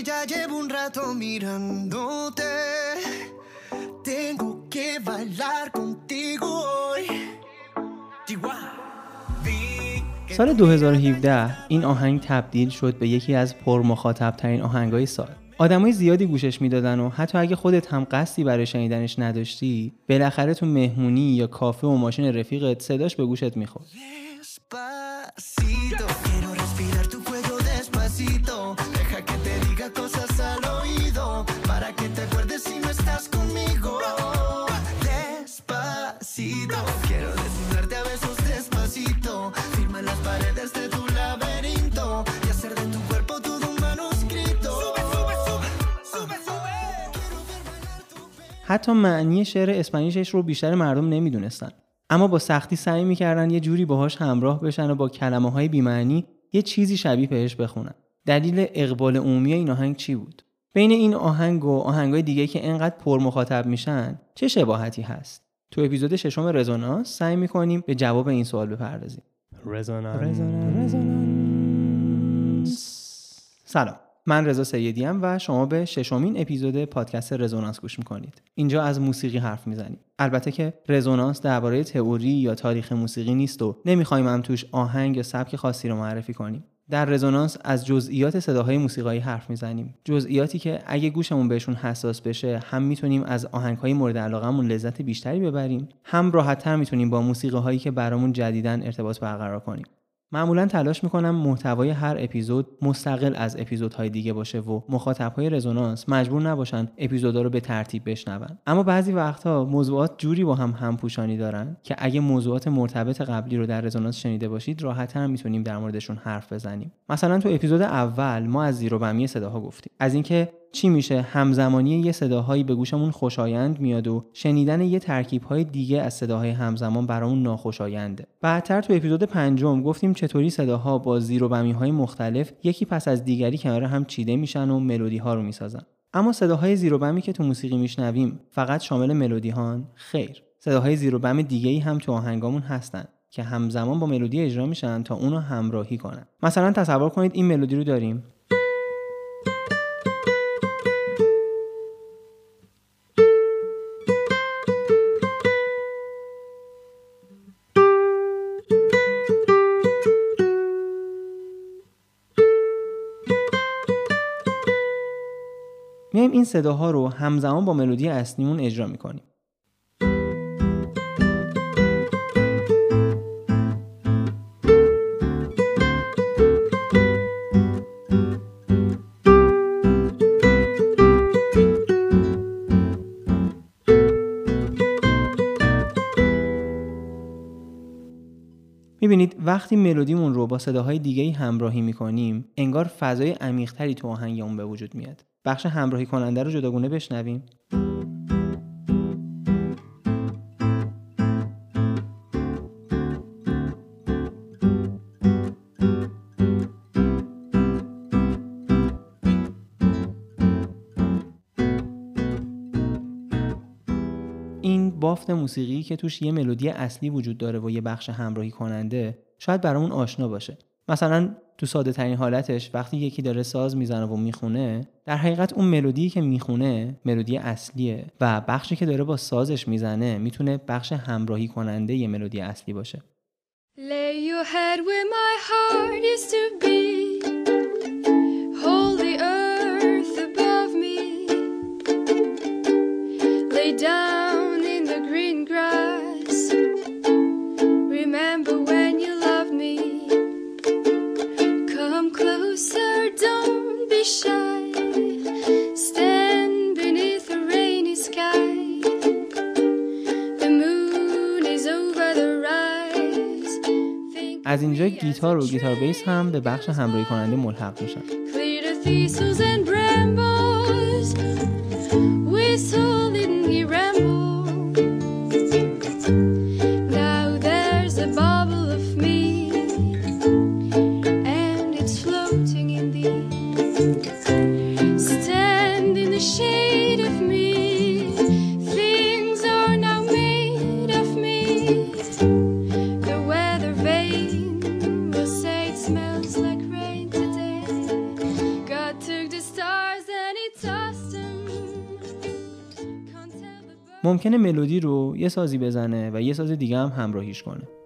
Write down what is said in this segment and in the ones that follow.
que ya llevo un rato mirándote. Tengo que bailar contigo hoy. سال 2017 این آهنگ تبدیل شد به یکی از پرمخاطب ترین آهنگای سال. آدمای زیادی گوشش می‌دادن و حتی اگه خودت هم قصدی برای شنیدنش نداشتی، بالاخره تو مهمونی یا کافه و ماشین رفیقت صداش به گوشت می‌خورد. حتی معنی شعر اسپانیشش رو بیشتر مردم نمی‌دونستن. اما با سختی سعی می‌کردن یه جوری باهاش همراه بشن و با کلمه های بیمعنی یه چیزی شبیه بهش بخونن. دلیل اقبال عمومی این آهنگ چی بود؟ بین این آهنگ و آهنگای دیگه که انقدر پر مخاطب میشن چه شباهتی هست؟ تو اپیزود ششم رزونانس سعی می‌کنیم به جواب این سوال بپردازیم. سلام من رضا سیدی و شما به ششمین اپیزود پادکست رزونانس گوش می‌کنید. اینجا از موسیقی حرف می‌زنیم. البته که رزونانس درباره تئوری یا تاریخ موسیقی نیست و نمی‌خوایم هم توش آهنگ یا سبک خاصی رو معرفی کنیم. در رزونانس از جزئیات صداهای موسیقایی حرف می‌زنیم. جزئیاتی که اگه گوشمون بهشون حساس بشه هم می‌تونیم از آهنگهای مورد علاقمون لذت بیشتری ببریم هم راحتتر می‌تونیم با موسیقی هایی که برامون جدیدن ارتباط برقرار کنیم. معمولا تلاش می‌کنم محتوای هر اپیزود مستقل از اپیزودهای دیگه باشه و مخاطبهای رزونانس مجبور نباشن اپیزودا رو به ترتیب بشنون. اما بعضی وقتها موضوعات جوری با هم همپوشانی دارن که اگه موضوعات مرتبط قبلی رو در رزونانس شنیده باشید راحتتر می‌تونیم در موردشون حرف بزنیم. مثلا تو اپیزود اول ما از زیر و بمی صداها گفتیم. از اینکه چی میشه؟ همزمانی یه صداهایی به گوشمون خوشایند میاد و شنیدن یه ترکیبهای دیگه از صداهای همزمان برامون ناخوشاینده بعدتر تو اپیزود پنجم گفتیم چطوری صداها با زیر و بمی های مختلف یکی پس از دیگری کنار هم چیده میشن و ملودی ها رو می‌سازن. اما صداهای زیر و بمی که تو موسیقی میشنویم فقط شامل ملودی هان خیر. صداهای زیر و بم دیگه ای هم تو آهنگامون هستن که همزمان با ملودی اجرا میشن تا اونو همراهی کنن. مثلا تصور کنید این ملودی رو داریم. میایم این صداها رو همزمان با ملودی اصلیمون اجرا می‌کنیم. می‌بینید وقتی ملودیمون رو با صداهای دیگه همراهی می‌کنیم انگار فضای عمیقتری تو آهنگمون به وجود میاد. بخش همراهی کننده رو جداگونه بشنویم. این بافت موسیقی که توش یه ملودی اصلی وجود داره و یه بخش همراهی کننده شاید برامون آشنا باشه. مثلا تو ساده ترین حالتش وقتی یکی داره ساز می‌زنه و می‌خونه در حقیقت اون ملودی که می‌خونه ملودی اصلیه و بخشی که داره با سازش می‌زنه می‌تونه بخش همراهی کننده یه ملودی اصلی باشه Lay your head where my heart used to be. گیتار و گیتار بیس هم به بخش همراهی کننده ملحق میشن. ممکنه ملودی رو یه سازی بزنه و یه ساز دیگه هم همراهیش کنه.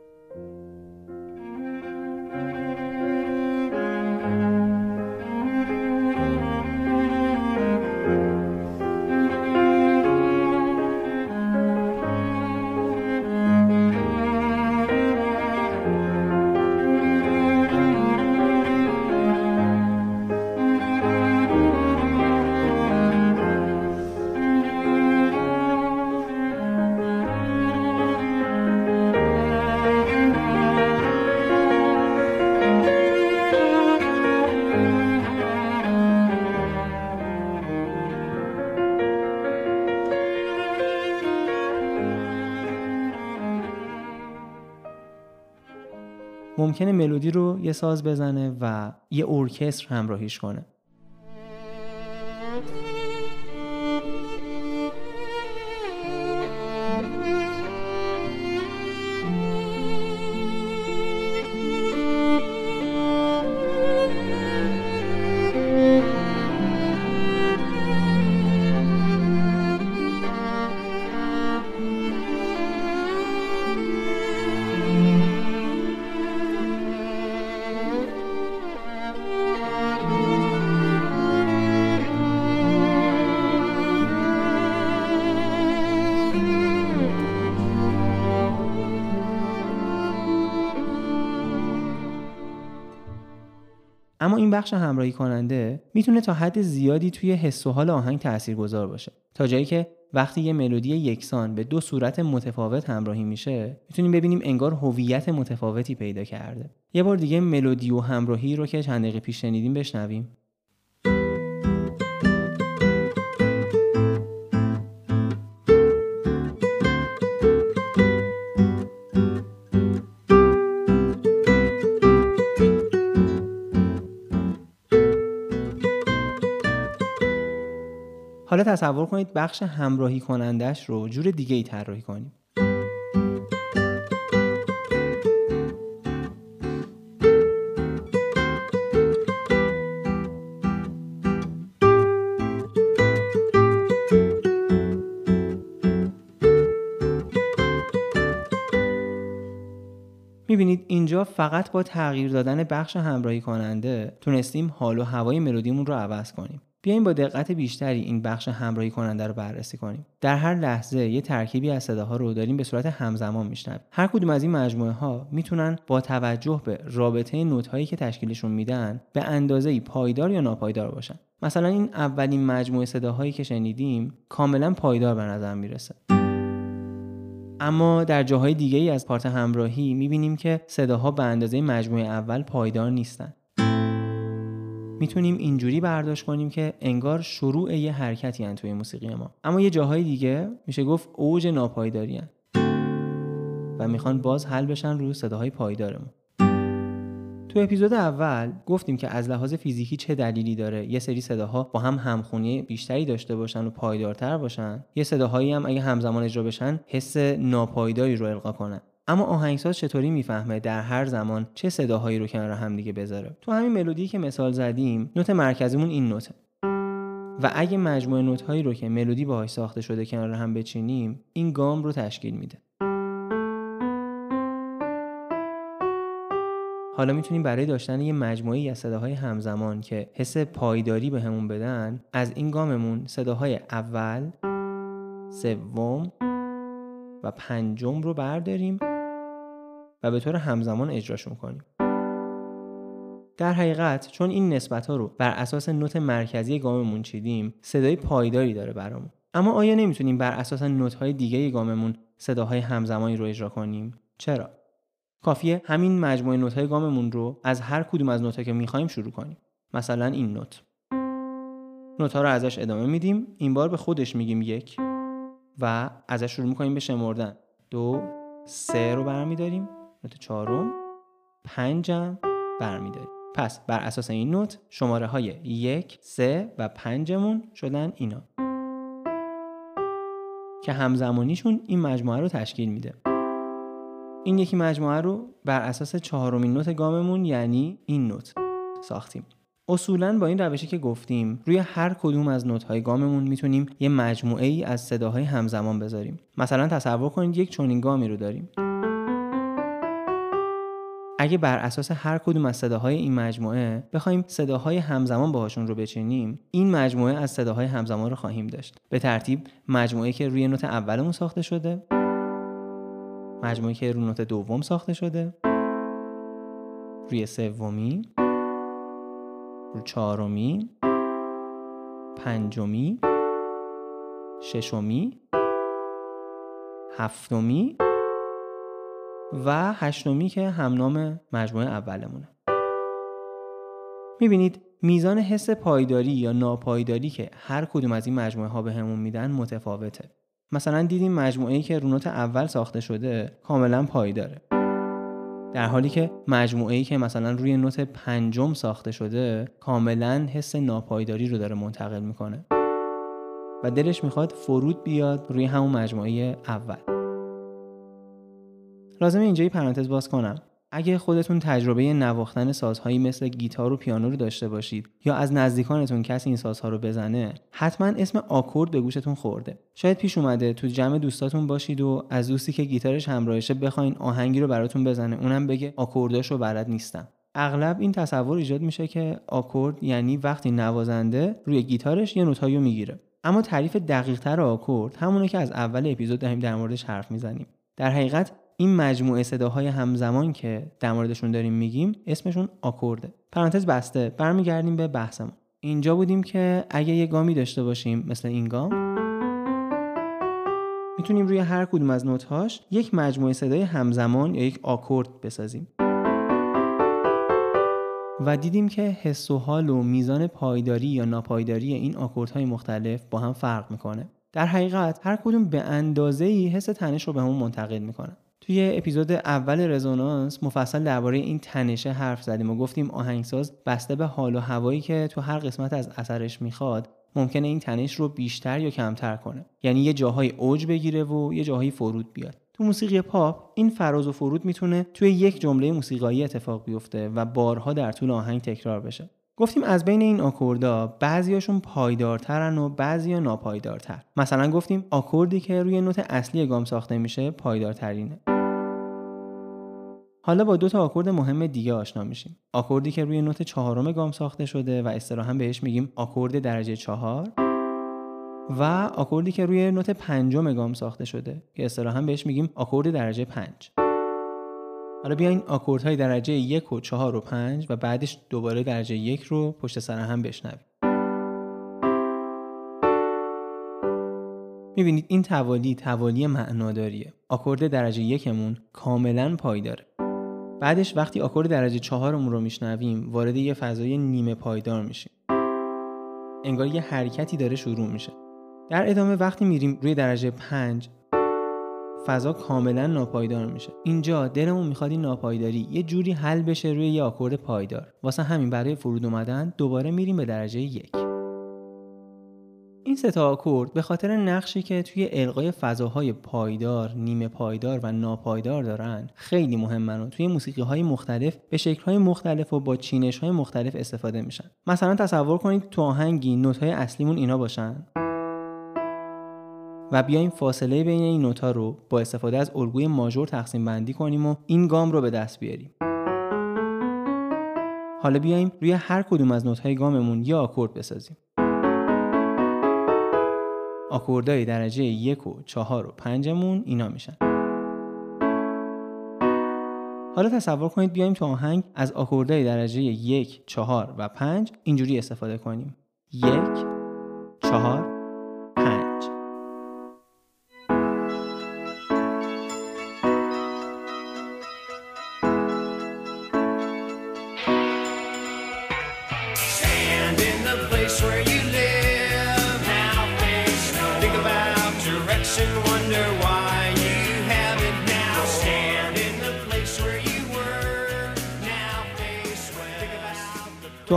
ممکنه ملودی رو یه ساز بزنه و یه ارکستر همراهیش کنه. این بخش همراهی کننده می‌تونه تا حد زیادی توی حس و حال آهنگ تاثیرگذار باشه. تا جایی که وقتی یه ملودی یکسان به دو صورت متفاوت همراهی میشه می‌تونیم ببینیم انگار هویت متفاوتی پیدا کرده. یه بار دیگه ملودی و همراهی رو که چند دقیقه پیش شنیدیم بشنویم. حالا تصور کنید بخش همراهی کنندش رو جور دیگه ای طراحی کنیم. می‌بینید اینجا فقط با تغییر دادن بخش همراهی کننده تونستیم حال و هوای ملودیمون رو عوض کنیم. بیایم با دقت بیشتری این بخش همراهی کننده رو بررسی کنیم. در هر لحظه یه ترکیبی از صداها رو داریم به صورت همزمان میشنویم. هر کدوم از این مجموعه ها می‌تونن با توجه به رابطه نوت هایی که تشکیلشون میدن به اندازه پایدار یا ناپایدار باشن. مثلا این اولین مجموعه صداهایی که شنیدیم کاملا پایدار به نظر می‌رسه. اما در جاهای دیگه ای از پارت همراهی می‌بینیم که صداها به اندازه مجموعه اول پایدار نیستن. می‌تونیم اینجوری برداشت کنیم که انگار شروع یه حرکتی هن توی موسیقی ما. اما یه جاهای دیگه میشه گفت اوج ناپایداری هن. و می‌خوان باز حل بشن رو صداهای پایدارمون. تو اپیزود اول گفتیم که از لحاظ فیزیکی چه دلیلی داره یه سری صداها با هم همخونی بیشتری داشته باشن و پایدارتر باشن؟ یه صداهایی هم اگه همزمان اجرا بشن حس ناپایداری رو القا کنن. اما آهنگساز چطوری می‌فهمه در هر زمان چه صداهایی رو کنار هم دیگه بذاره؟ تو همین ملودی که مثال زدیم نوت مرکزیمون این نوته. و اگه مجموعه نوت هایی رو که ملودی باهاش ساخته شده کنار هم بچینیم این گام رو تشکیل میده. حالا می‌تونیم برای داشتن یه مجموعه از صداهای همزمان که حس پایداری بهمون بدن از این گاممون صداهای اول، سوم و پنجم رو برداریم. و به طور همزمان اجراشون کنیم. در حقیقت چون این نسبت ها رو بر اساس نوت مرکزی گاممون چیدیم صدای پایداری داره برامون. اما آیا نمی‌تونیم بر اساس نوت های دیگه گاممون صداهای همزمانی رو اجرا کنیم؟ چرا؟ کافیه همین مجموعه نوت های گاممون رو از هر کدوم از نوت که می‌خوایم شروع کنیم. مثلا این نوت. نوت ها رو ازش ادامه میدیم این بار به خودش میگیم یک و ازش شروع می‌کنیم به شمردن. دو سه رو برمیداریم. نوت چهارم. پنجم برمیداریم پس بر اساس این نوت شماره های یک سه و پنجمون شدن اینا. که همزمانیشون این مجموعه رو تشکیل میده. این یکی مجموعه رو بر اساس چهارمین نوت گاممون یعنی این نوت ساختیم. اصولا با این روشی که گفتیم روی هر کدوم از نوت‌های گاممون می‌تونیم یه مجموعه ای از صداهای همزمان بذاریم. مثلا تصور کنید یک چنین گامی رو داریم. اگه بر اساس هر کدوم از صداهای این مجموعه بخوایم صداهای همزمان باهاشون رو بچینیم این مجموعه از صداهای همزمان رو خواهیم داشت. به ترتیب مجموعه که روی نوت اولمون ساخته شده مجموعه که روی نوت دوم ساخته شده روی سومی رو چهارمی پنجمی ششمی هفتمی و هشتمی که همنام مجموعه اولمونه. می‌بینید میزان حس پایداری یا ناپایداری که هر کدوم از این مجموعه ها بهمون همون میدن متفاوته. مثلا دیدیم مجموعه که رونوت اول ساخته شده کاملا پایداره. در حالی که مجموعه که مثلا روی نوت پنجم ساخته شده کاملا حس ناپایداری رو داره منتقل می‌کنه. و دلش می‌خواد فرود بیاد روی همون مجموعه اول. لازم اینجا پرانتز باز کنم. اگه خودتون تجربه نواختن سازهایی مثل گیتار و پیانو رو داشته باشید یا از نزدیکانتون کسی این سازها رو بزنه حتما اسم آکورد به گوشتون خورده. شاید پیش اومده تو جمع دوستاتون باشید و از دوستی که گیتارش همراهشه بخواین آهنگی رو براتون بزنه. اونم بگه آکورداش رو بلد نیستم. اغلب این تصور ایجاد میشه که آکورد یعنی وقتی نوازنده روی گیتارش یه نوتایی می‌گیره. اما تعریف دقیقتر آکورد همونه که از اول اپیزود داریم در موردش حرف می‌زنیم. در حقیقت این مجموعه صداهای همزمان که در موردشون داریم میگیم اسمشون آکورده. پرانتز بسته. برمیگردیم به بحثمون. اینجا بودیم که اگه یه گامی داشته باشیم مثل این گام می‌تونیم روی هر کدوم از نوتهاش یک مجموعه صدای همزمان یا یک آکورد بسازیم. و دیدیم که حس و حال و میزان پایداری یا ناپایداری این آکوردهای مختلف با هم فرق می‌کنه. در حقیقت هر کدوم به اندازه ای حس تنش رو به همون منتقل می‌کنن توی اپیزود اول رزونانس مفصل درباره این تنشه حرف زدیم و گفتیم آهنگساز بسته به حال و هوایی که تو هر قسمت از اثرش می‌خواد ممکنه این تنش رو بیشتر یا کمتر کنه. یعنی یه جاهای اوج بگیره و یه جاهایی فرود بیاد. تو موسیقی پاپ این فراز و فرود می‌تونه توی یک جمله موسیقایی اتفاق بیفته و بارها در طول آهنگ تکرار بشه. گفتیم از بین این آکوردها بعضیاشون پایدارترن و بعضیا ناپایدارتر. مثلا گفتیم آکوردی که روی نوت اصلی گام ساخته میشه پایدارترینه. حالا با دو تا آکورد مهم دیگه آشنا میشیم. آکوردی که روی نوت چهارم گام ساخته شده و اصطلاحا بهش میگیم آکورد درجه چهار. و آکوردی که روی نوت پنجم گام ساخته شده که اصطلاحا بهش میگیم آکورد درجه پنج. حالا بیاین آکوردهای درجه یک و چهار و پنج و بعدش دوباره درجه یک رو پشت سر هم بشنویم. می‌بینید این توالی توالی معناداریه. آکورد درجه یکمون کاملا پایداره. بعدش وقتی آکورد درجه چهارمون رو میشنویم وارد یه فضای نیمه پایدار میشیم. انگار یه حرکتی داره شروع میشه. در ادامه وقتی میریم روی درجه پنج فضا کاملا ناپایدار میشه. اینجا دلمون می‌خواد این ناپایداری یه جوری حل بشه روی یه آکورد پایدار. واسه همین برای فرود اومدن دوباره میریم به درجه یک. این سه تا آکورد به خاطر نقشی که توی القای فضاهای پایدار، نیمه پایدار و ناپایدار دارن خیلی مهمن و توی موسیقی های مختلف به شکل های مختلف و با چینش های مختلف استفاده میشن. مثلا تصور کنید تو آهنگی نوت های اصلیمون اینا باشن و بیایم فاصله بین این نوتا رو با استفاده از الگوی ماژور تقسیم بندی کنیم و این گام رو به دست بیاریم. حالا بیایم روی هر کدوم از نوت‌های گاممون یه آکورد بسازیم. آکوردهای درجه یک و چهار و پنجمون اینا میشن. حالا تصور کنید بیایم تو آهنگ از آکوردهای درجه یک، چهار و پنج اینجوری استفاده کنیم. یک، چهار،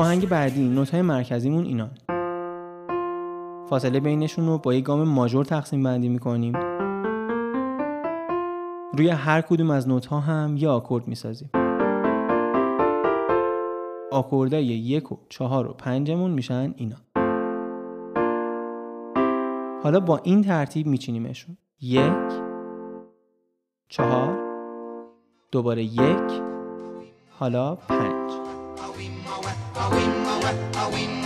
آهنگ بعدی نوت‌های مرکزیمون اینا. فاصله بینشون رو با یک گام ماژور تقسیم بندی می‌کنیم. روی هر کدوم از نوت ها هم یه آکورد می‌سازیم. آکوردای یک و چهار و پنجمون میشن اینا. حالا با این ترتیب میچینیمشون. یک چهار دوباره یک حالا پنج. a wee a wee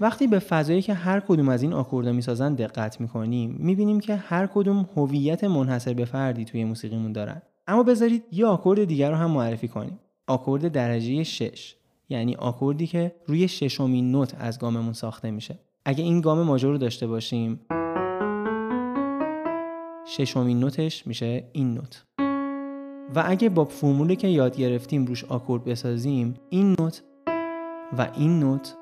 وقتی به فضایی که هر کدوم از این آکوردها می‌سازن دقت می‌کنیم می‌بینیم که هر کدوم هویت منحصر به فردی توی موسیقیمون دارن. اما بذارید یه آکورد دیگر رو هم معرفی کنیم. آکورد درجه 6 یعنی آکوردی که روی ششمین نوت از گاممون ساخته میشه. اگه این گام ماژور رو داشته باشیم ششمین نوتش میشه این نوت. و اگه با فرمولی که یاد گرفتیم روش آکورد بسازیم این نوت و این نوت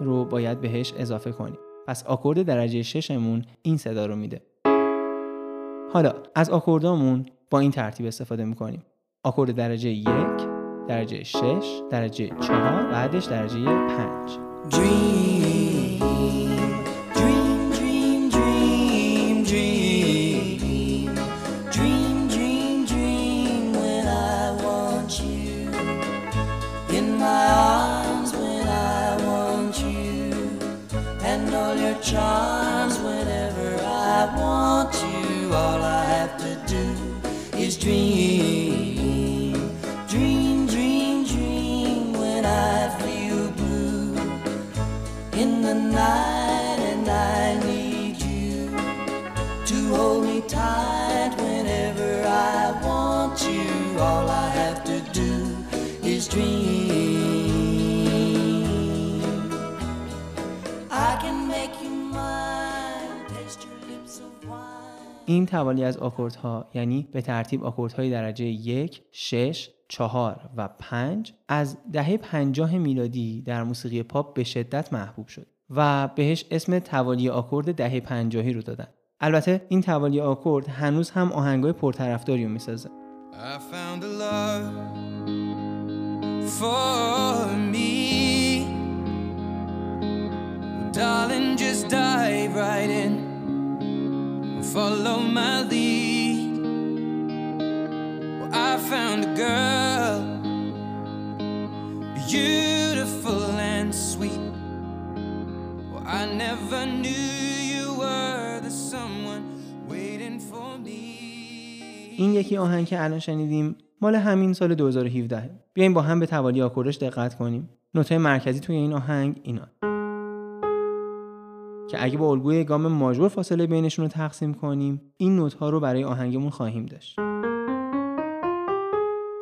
رو باید بهش اضافه کنیم. پس آکورد درجه ششمون این صدا رو میده. حالا از آکوردامون با این ترتیب استفاده می‌کنیم. آکورد درجه یک درجه شش، درجه 4 بعدش درجه 5 dream, این توالی از آکوردها یعنی به ترتیب آکوردهای درجه یک، شش، چهار و پنج از دهه پنجاه میلادی در موسیقی پاپ به شدت محبوب شد و بهش اسم توالی آکورد دهه پنجاهی رو دادن. البته این توالی آکورد هنوز هم آهنگای پرطرفداری رو می‌سازه. Darling, just dive right in. Follow my lead. Well, I found a girl, beautiful and sweet. Well, I never knew you were the someone waiting for me. این یکی آهنگ که الان شنیدیم مال همین سال 2017 بیایم با هم به توالی آکوردش دقت کنیم نوت‌های مرکزی توی این آهنگ اینا که اگه با الگوی گام ماژور فاصله بینشون رو تقسیم کنیم این نوت ها رو برای آهنگمون خواهیم داشت.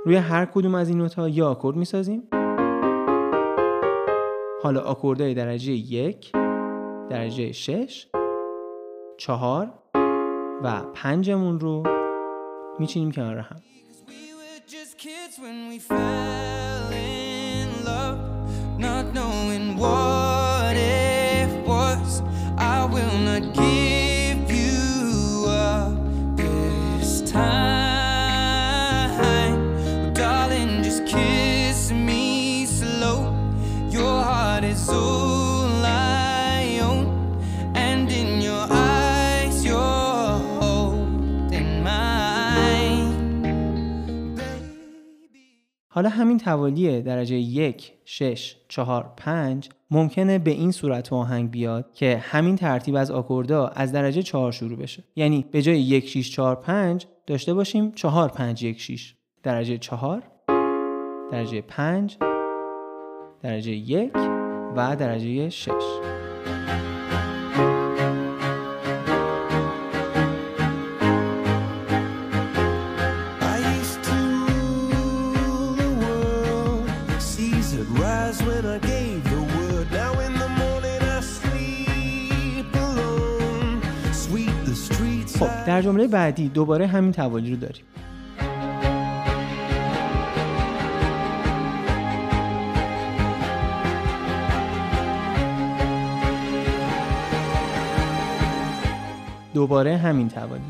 روی هر کدوم از این نوت ها یا آکورد می‌سازیم. حالا آکوردهای درجه یک درجه شش چهار و پنجمون رو میچینیم کنار هم. Not knowing what حالا همین توالی درجه یک، شش، چهار، پنج ممکنه به این صورت و آهنگ بیاد که همین ترتیب از آکوردا از درجه چهار شروع بشه. یعنی به جای یک، شیش، چهار، پنج داشته باشیم چهار، پنج، یک، شیش درجه چهار درجه پنج درجه یک و درجه شش. در جمله بعدی دوباره همین توالی رو داریم. دوباره همین توالی.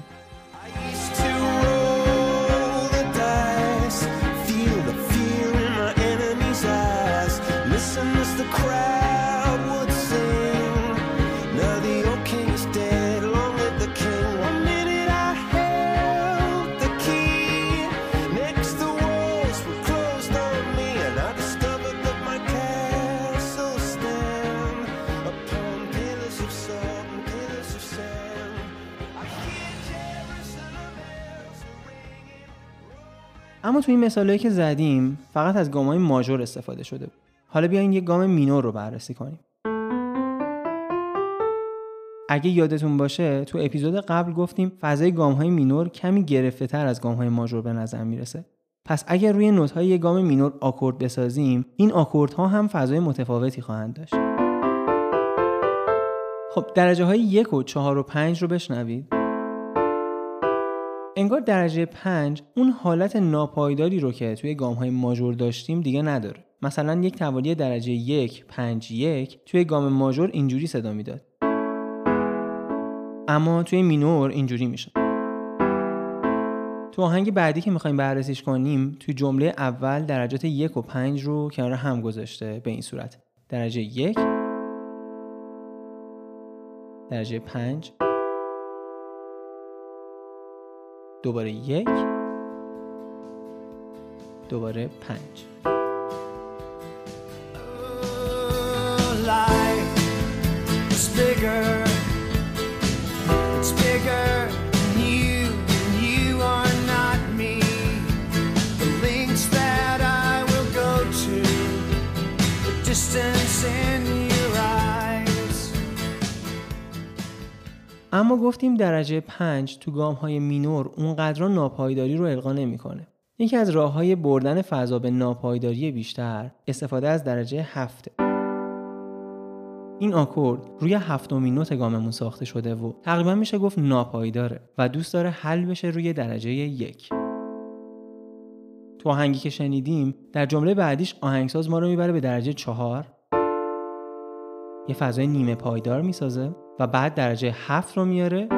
اما توی این مثالهایی که زدیم فقط از گام های ماژور استفاده شده بود. حالا بیاین یک گام مینور رو بررسی کنیم. اگه یادتون باشه تو اپیزود قبل گفتیم فضای گام های مینور کمی گرفته تر از گام های ماژور به نظر می‌رسه. پس اگر روی نوت های گام مینور آکورد بسازیم این آکوردها هم فضای متفاوتی خواهند داشت. خب درجه های یک و چهار و پنج رو بشنوید. انگار درجه 5 اون حالت ناپایداری رو که توی گام های ماژور داشتیم دیگه نداره. مثلا یک توالی درجه 1 5 1 توی گام ماژور اینجوری صدا می‌داد. اما توی مینور اینجوری میشه تو آهنگ بعدی که می‌خوایم بررسیش کنیم توی جمله اول درجات یک و پنج رو کنار هم گذاشته به این صورت. درجه یک درجه پنج. دوباره یک دوباره پنج bigger. اما گفتیم درجه 5 تو گام های مینور اونقدر ناپایداری رو القا نمی‌کنه. یکی از راه های بردن فضا به ناپایداری بیشتر استفاده از درجه هفته. این آکورد روی هفتمین نوت گاممون ساخته شده و تقریبا میشه گفت ناپایداره و دوست داره حل بشه روی درجه یک. تو آهنگی که شنیدیم در جمله بعدیش آهنگساز ما رو می‌بره به درجه چهار یه فضای نیمه پایدار می‌سازه و بعد درجه هفت رو میاره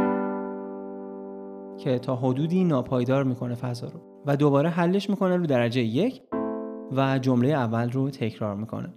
که تا حدودی ناپایدار می‌کنه فضا رو. و دوباره حلش می‌کنه رو درجه یک و جمله اول رو تکرار می‌کنه.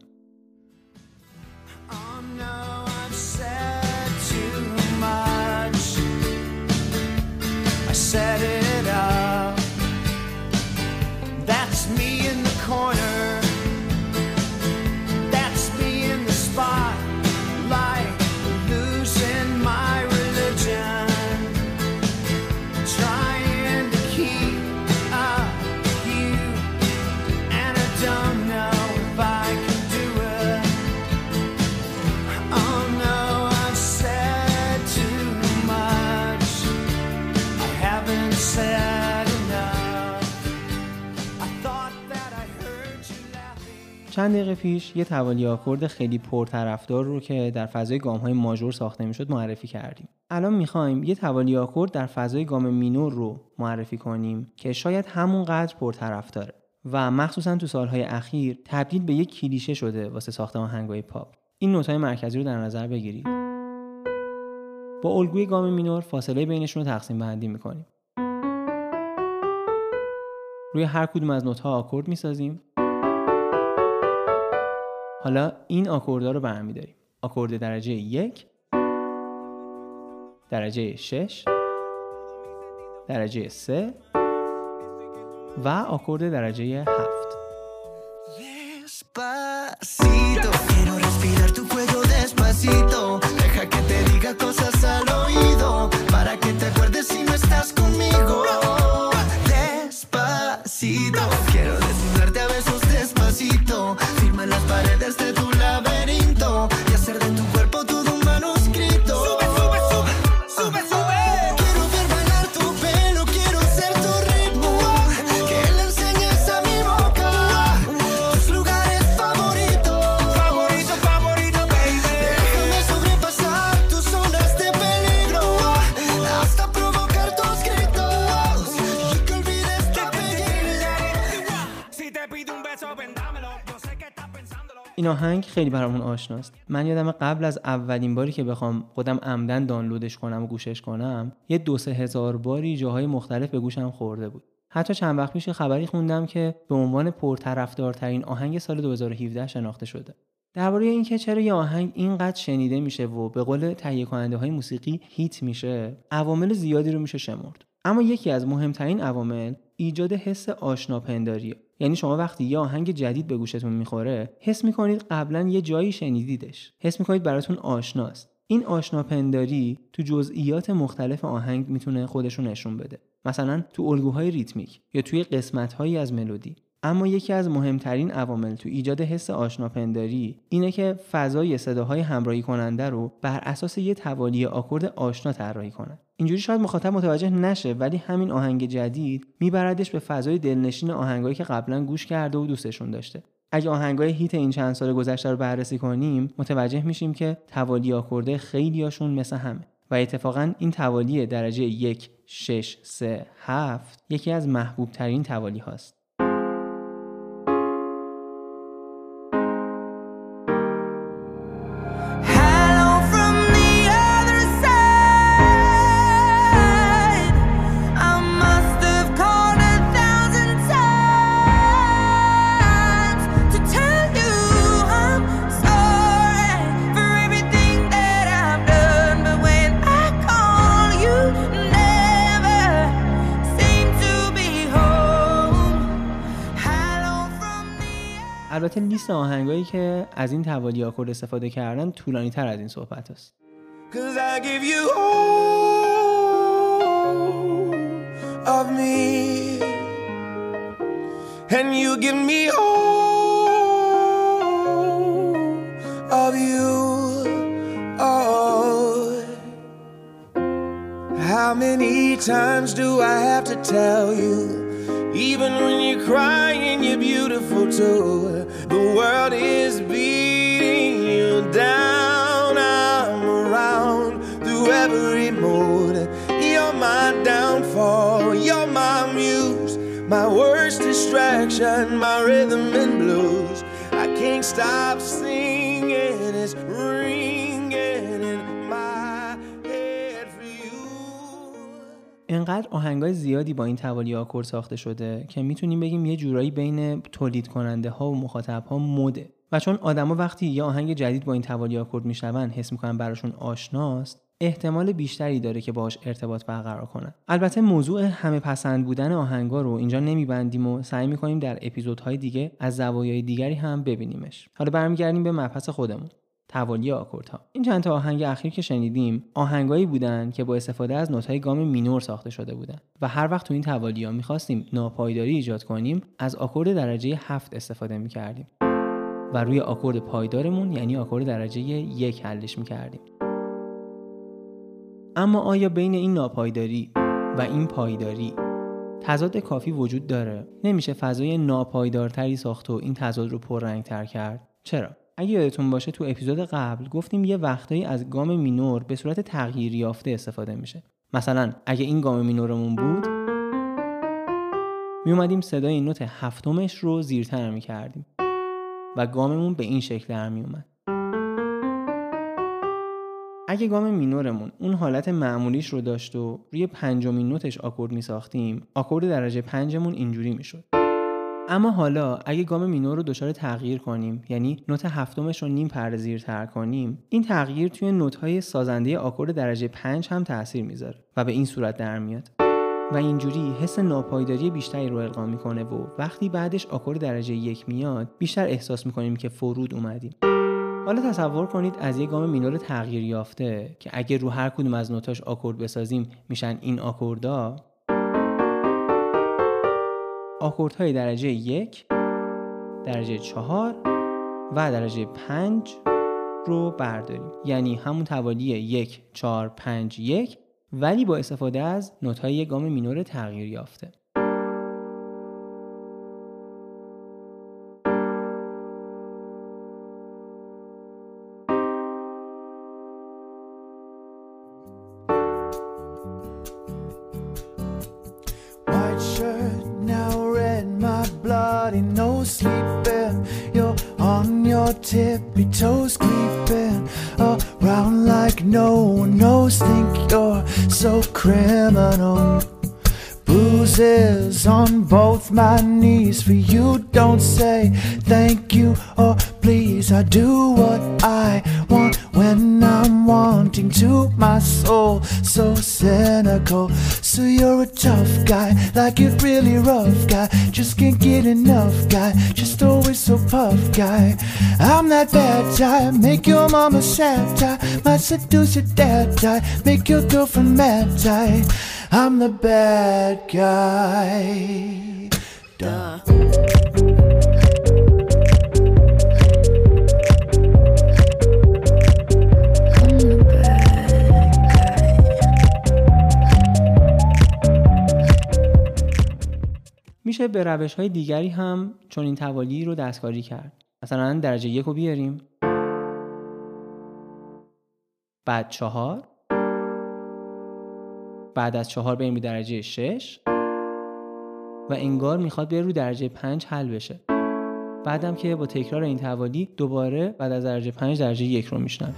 چند دقیقه پیش یه توالی آکورد خیلی پرطرفدار رو که در فضای گام های ماژور ساخته می‌شد معرفی کردیم. الان می‌خوایم یه توالی آکورد در فضای گام مینور رو معرفی کنیم که شاید همونقدر پرطرفداره و مخصوصا تو سالهای اخیر تبدیل به یک کلیشه شده واسه ساخت آهنگای پاپ. این نوت‌های مرکزی رو در نظر بگیرید. با الگوی گام مینور فاصله بینشون رو تقسیم بندی می‌کنیم. روی هر کدوم از نوت‌ها آکورد می‌سازیم. حالا این آکوردها رو به هم داریم. آکورد درجه یک درجه شش، درجه سه و آکورد درجه 7 این آهنگ خیلی برامون آشناست. من یادم قبل از اولین باری که بخوام خودم عمدن دانلودش کنم و گوشش کنم یه دو سه هزار باری جاهای مختلف به گوشم خورده بود. حتی چند وقت پیش خبری خوندم که به عنوان پرطرفدارترین آهنگ سال 2017 شناخته شده. درباره اینکه چرا یه آهنگ اینقدر شنیده میشه و به قول تهیه کننده های موسیقی هیت میشه عوامل زیادی رو میشه شمرد. اما یکی از مهمترین عوامل ایجاد حس آشناپنداریه. یعنی شما وقتی یه آهنگ جدید به گوشتون می‌خوره حس می‌کنید قبلا یه جایی شنیدیدش. حس می‌کنید براتون آشناست. این آشناپنداری تو جزئیات مختلف آهنگ می‌تونه خودشون نشون بده. مثلا تو الگوهای ریتمیک یا توی قسمتهایی از ملودی. اما یکی از مهمترین عوامل تو ایجاد حس آشناپنداری اینه که فضای صداهای همراهی کننده رو بر اساس یه توالی آکورد آشنا طراحی کنن اینجوری شاید مخاطب متوجه نشه ولی همین آهنگ جدید میبردش به فضای دلنشین آهنگایی که قبلا گوش کرده و دوستشون داشته. اگه آهنگای هیت این چند سال گذشته رو بررسی کنیم متوجه میشیم که توالی آکورده خیلیاشون مثل همه. و اتفاقا این توالی درجه یک 6 3 7 یکی از محبوب ترین توالی هاست البته لیست آهنگایی که از این توالی آکورد استفاده کردن طولانی تر از این صحبت است. Oh. How many times do I have to tell you Even when you're crying, you're beautiful too. The world is beating you down. I'm around through every mood. You're my downfall. You're my muse. My worst distraction, my rhythm and blues. I can't stop singing. انقدر آهنگای زیادی با این توالی آکورد ساخته شده که می‌تونیم بگیم یه جورایی بین تولید کننده ها و مخاطب ها مده. و چون آدما وقتی یه آهنگ جدید با این توالی آکورد میشنون حس می‌کنن براشون آشناست احتمال بیشتری داره که باهاش ارتباط برقرار کنن. البته موضوع همه پسند بودن آهنگا رو اینجا نمیبندیم و سعی می‌کنیم در اپیزودهای دیگه از زوایای دیگری هم ببینیمش. حالا برمیگردیم به مبحث خودمون. توالی آکوردها این چند تا آهنگ اخیر که شنیدیم آهنگایی بودن که با استفاده از نوت‌های گام مینور ساخته شده بودن و هر وقت تو این توالی ها می‌خواستیم ناپایداری ایجاد کنیم از آکورد درجه هفت استفاده می‌کردیم و روی آکورد پایدارمون یعنی آکورد درجه یک حلش می‌کردیم. اما آیا بین این ناپایداری و این پایداری تضاد کافی وجود داره؟ نمیشه فضای ناپایدارتری ساخت و این تضاد رو پررنگتر کرد؟ چرا؟ اگه یادتون باشه تو اپیزود قبل گفتیم یه وقتایی از گام مینور به صورت تغییر یافته استفاده میشه. مثلا اگه این گام مینورمون بود می اومدیم صدای نوت هفتمش رو زیرتر می کردیم و گاممون به این شکل در می اومد اگه گام مینورمون اون حالت معمولیش رو داشت و روی پنجمین نوتش آکورد می ساختیم آکورد درجه پنجمون اینجوری می شد اما حالا اگه گام مینور رو دچار تغییر کنیم یعنی نوت هفتمش رو نیم پرده زیرتر کنیم این تغییر توی نوت‌های سازنده آکورد درجه 5 هم تاثیر می‌ذاره و به این صورت در میاد. و اینجوری حس ناپایداری بیشتری رو القا می‌کنه و وقتی بعدش آکورد درجه یک میاد بیشتر احساس می‌کنیم که فرود اومدیم. حالا تصور کنید از یک گام مینور تغییر یافته که اگه رو هر کدوم از نوتاش آکورد بسازیم میشن این آکوردها آکوردهای درجه یک درجه چهار و درجه پنج رو برداریم. یعنی همون توالی یک چهار پنج یک ولی با استفاده از نوت‌های گام مینور تغییر یافته. Sleeping. You're on your tippy toes creeping around like no one knows. Think you're so criminal. Bruises on both my knees for you. Don't say thank you or please. I do what I wanting to. My soul so cynical. So you're a tough guy, like it really rough guy. Just can't get enough guy. Just always so puff guy. I'm that bad guy. Make your mama sad guy. Might seduce your dad guy. Make your girlfriend mad guy. I'm the bad guy. Duh. میشه به روش های دیگری هم چون این توالی رو دستکاری کرد. مثلا درجه یک رو بیاریم. بعد چهار. بعد از چهار بریم به درجه شش. و انگار می‌خواد بره رو درجه پنج حل بشه. بعدم که با تکرار این توالی دوباره بعد از درجه پنج درجه یک رو میشنم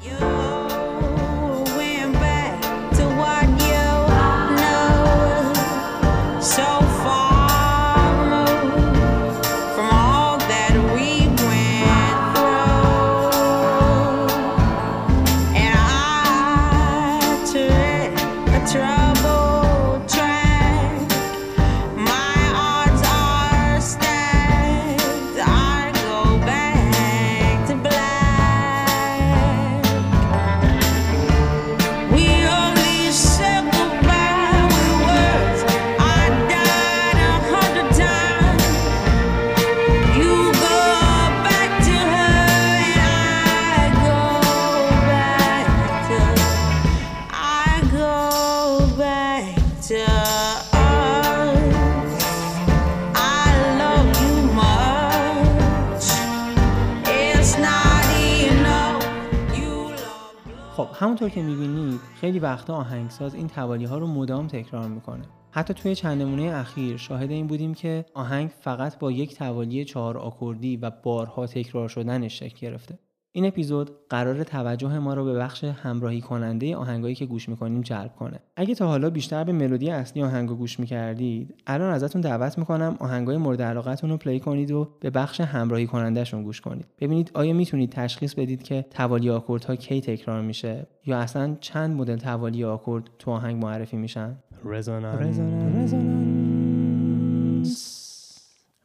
خب همونطور که می‌بینید خیلی وقتا آهنگساز این توالی ها رو مدام تکرار می‌کنه. حتی توی چند نمونه اخیر شاهد این بودیم که آهنگ فقط با یک توالی چهار آکوردی و بارها تکرار شدنش شکل گرفته. این اپیزود قرار توجه ما رو به بخش همراهی کننده آهنگایی که گوش می‌کنیم جلب کنه. اگه تا حالا بیشتر به ملودی اصلی آهنگو گوش می‌کردید الان ازتون دعوت می‌کنم آهنگای مورد علاقتون رو پلی کنید و به بخش همراهی کنندهشون گوش کنید. ببینید آیا می‌تونید تشخیص بدید که توالی آکوردها کی تکرار میشه یا اصلا چند مدل توالی آکورد تو آهنگ معرفی میشن؟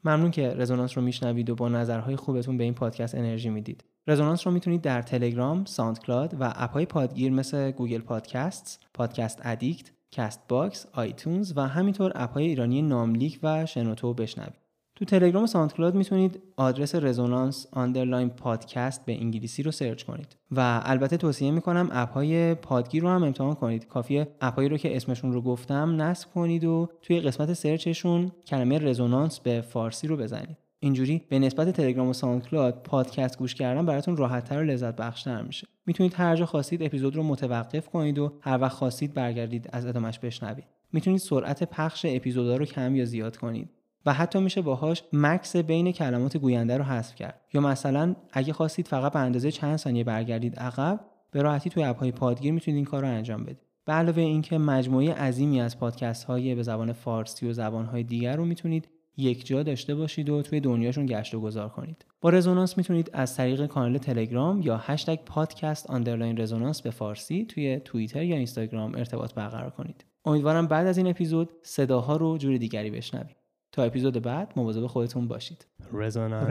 ممنون که رزونانس رو میشنوید و با نظرهای خوبتون به این پادکست انرژی می‌دید. رزونانس رو می‌تونید در تلگرام، SoundCloud و app های پادگیر مثل Google Podcast، Podcast Addict، CastBox، iTunes و همینطور app های ایرانی ناملیک و شنوتو بشنوید. تو تلگرام و SoundCloud می‌تونید آدرس رزونانس underline پادکست به انگلیسی رو search کنید. و البته توصیه می‌کنم app های پادگیر رو هم امتحان کنید. کافیه app هایی رو که اسمشون رو گفتم نصب کنید و توی قسمت search شون کلمه رزونانس به فارسی رو بزنید. اینجوری به نسبت تلگرام و Sound پادکست گوش کردن براتون راحتتر و لذت بخشتر میشه. می‌تونید هر جا خواستید اپیزود رو متوقف کنید و هر وقت خواستید برگردید از ادامش بشنوید. می‌تونید سرعت پخش اپیزودا رو کم یا زیاد کنید. و حتی میشه باهاش مکث بین کلمات گوینده رو حذف کرد. یا مثلا اگه خواستید فقط به اندازه چند ثانیه برگردید عقب به راحتی توی app های پادگیر می‌تونید این کار رو انجام بدید. به علاوه اینکه مجموعه عظیمی از پادکست های به زبان فارسی و زبان های دیگر رو می‌تونید یک جا داشته باشید و توی دنیاشون گشت و گذار کنید. با رزونانس می‌تونید از طریق کانال تلگرام یا هشتگ پادکست underline رزونانس به فارسی توی توییتر یا اینستاگرام ارتباط برقرار کنید. امیدوارم بعد از این اپیزود صداها رو جور دیگری بشنوید. تا اپیزود بعد مواظب خودتون باشید. رزونانس.